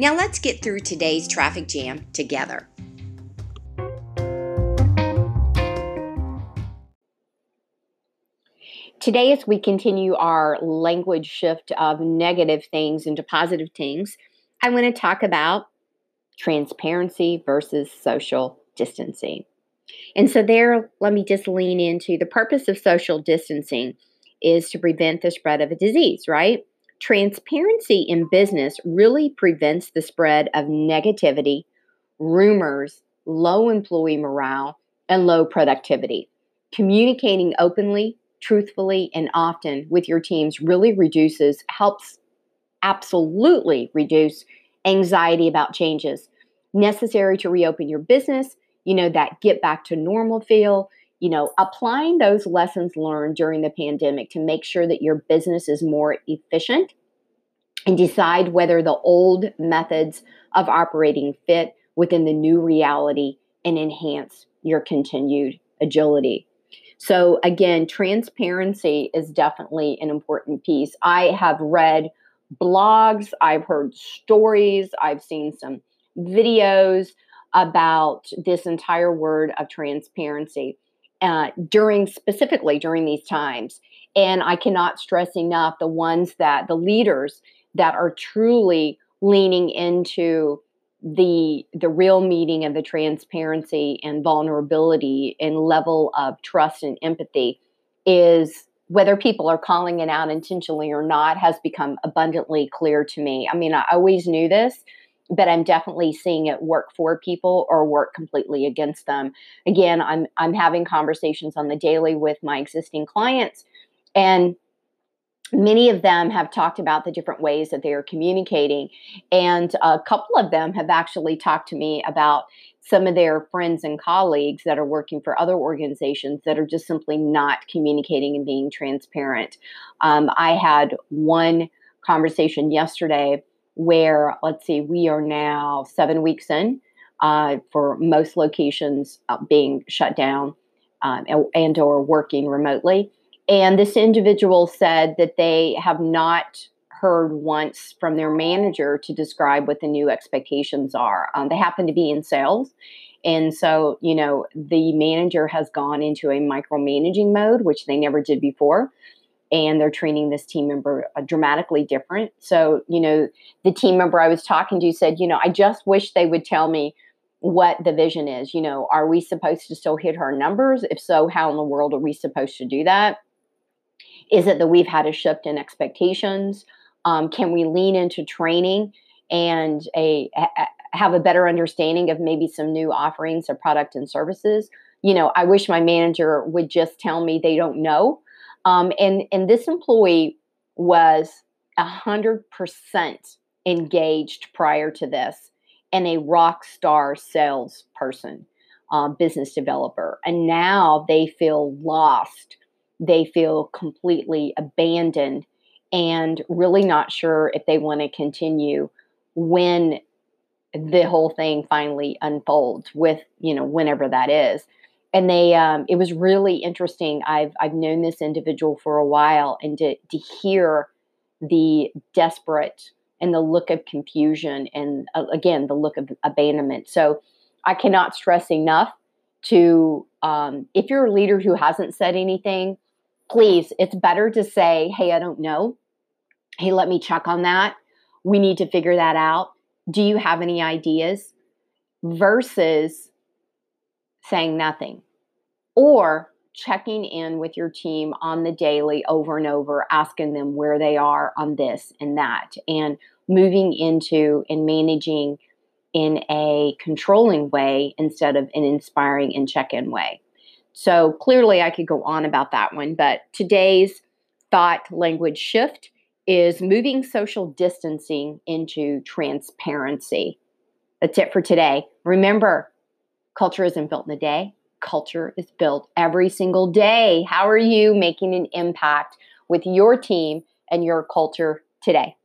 Now let's get through today's traffic jam together. Today, as we continue our language shift of negative things into positive things, I want to talk about transparency versus social distancing. And so, there, let me just lean into the purpose of social distancing is to prevent the spread of a disease, right? Transparency in business really prevents the spread of negativity, rumors, low employee morale, and low productivity. Communicating openly, truthfully, and often with your teams really reduces, helps absolutely reduce anxiety about changes necessary to reopen your business, you know, that get back to normal feel, you know, applying those lessons learned during the pandemic to make sure that your business is more efficient and decide whether the old methods of operating fit within the new reality and enhance your continued agility. So, again, transparency is definitely an important piece. I have read blogs, I've heard stories, I've seen some videos about this entire word of transparency uh, during specifically during these times. And I cannot stress enough the ones that the leaders that are truly leaning into the the real meaning of the transparency and vulnerability and level of trust and empathy is whether people are calling it out intentionally or not has become abundantly clear to me. I mean, I always knew this, but I'm definitely seeing it work for people or work completely against them. Again, I'm I'm having conversations on the daily with my existing clients and many of them have talked about the different ways that they are communicating and a couple of them have actually talked to me about some of their friends and colleagues that are working for other organizations that are just simply not communicating and being transparent um, i had one conversation yesterday where let's see we are now seven weeks in uh, for most locations uh, being shut down um, and or working remotely and this individual said that they have not heard once from their manager to describe what the new expectations are. Um, they happen to be in sales. And so, you know, the manager has gone into a micromanaging mode, which they never did before. And they're treating this team member uh, dramatically different. So, you know, the team member I was talking to said, you know, I just wish they would tell me what the vision is. You know, are we supposed to still hit our numbers? If so, how in the world are we supposed to do that? Is it that we've had a shift in expectations? Um, can we lean into training and a, a, have a better understanding of maybe some new offerings of product and services? You know, I wish my manager would just tell me they don't know. Um, and and this employee was a hundred percent engaged prior to this, and a rock star salesperson, uh, business developer, and now they feel lost. They feel completely abandoned and really not sure if they want to continue when the whole thing finally unfolds with you know whenever that is and they um, it was really interesting i've i've known this individual for a while and to to hear the desperate and the look of confusion and uh, again the look of abandonment so i cannot stress enough to um, if you're a leader who hasn't said anything please, it's better to say, hey, I don't know. Hey, let me check on that. We need to figure that out. Do you have any ideas? Versus saying nothing or checking in with your team on the daily over and over, asking them where they are on this and that, and moving into and managing in a controlling way instead of an inspiring and check in way. So clearly, I could go on about that one, but today's thought language shift is moving social distancing into transparency. That's it for today. Remember, culture isn't built in a day, culture is built every single day. How are you making an impact with your team and your culture today?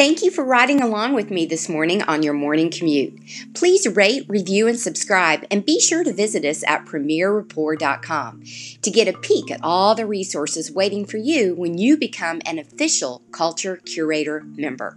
Thank you for riding along with me this morning on your morning commute. Please rate, review, and subscribe, and be sure to visit us at premierrapport.com to get a peek at all the resources waiting for you when you become an official Culture Curator member.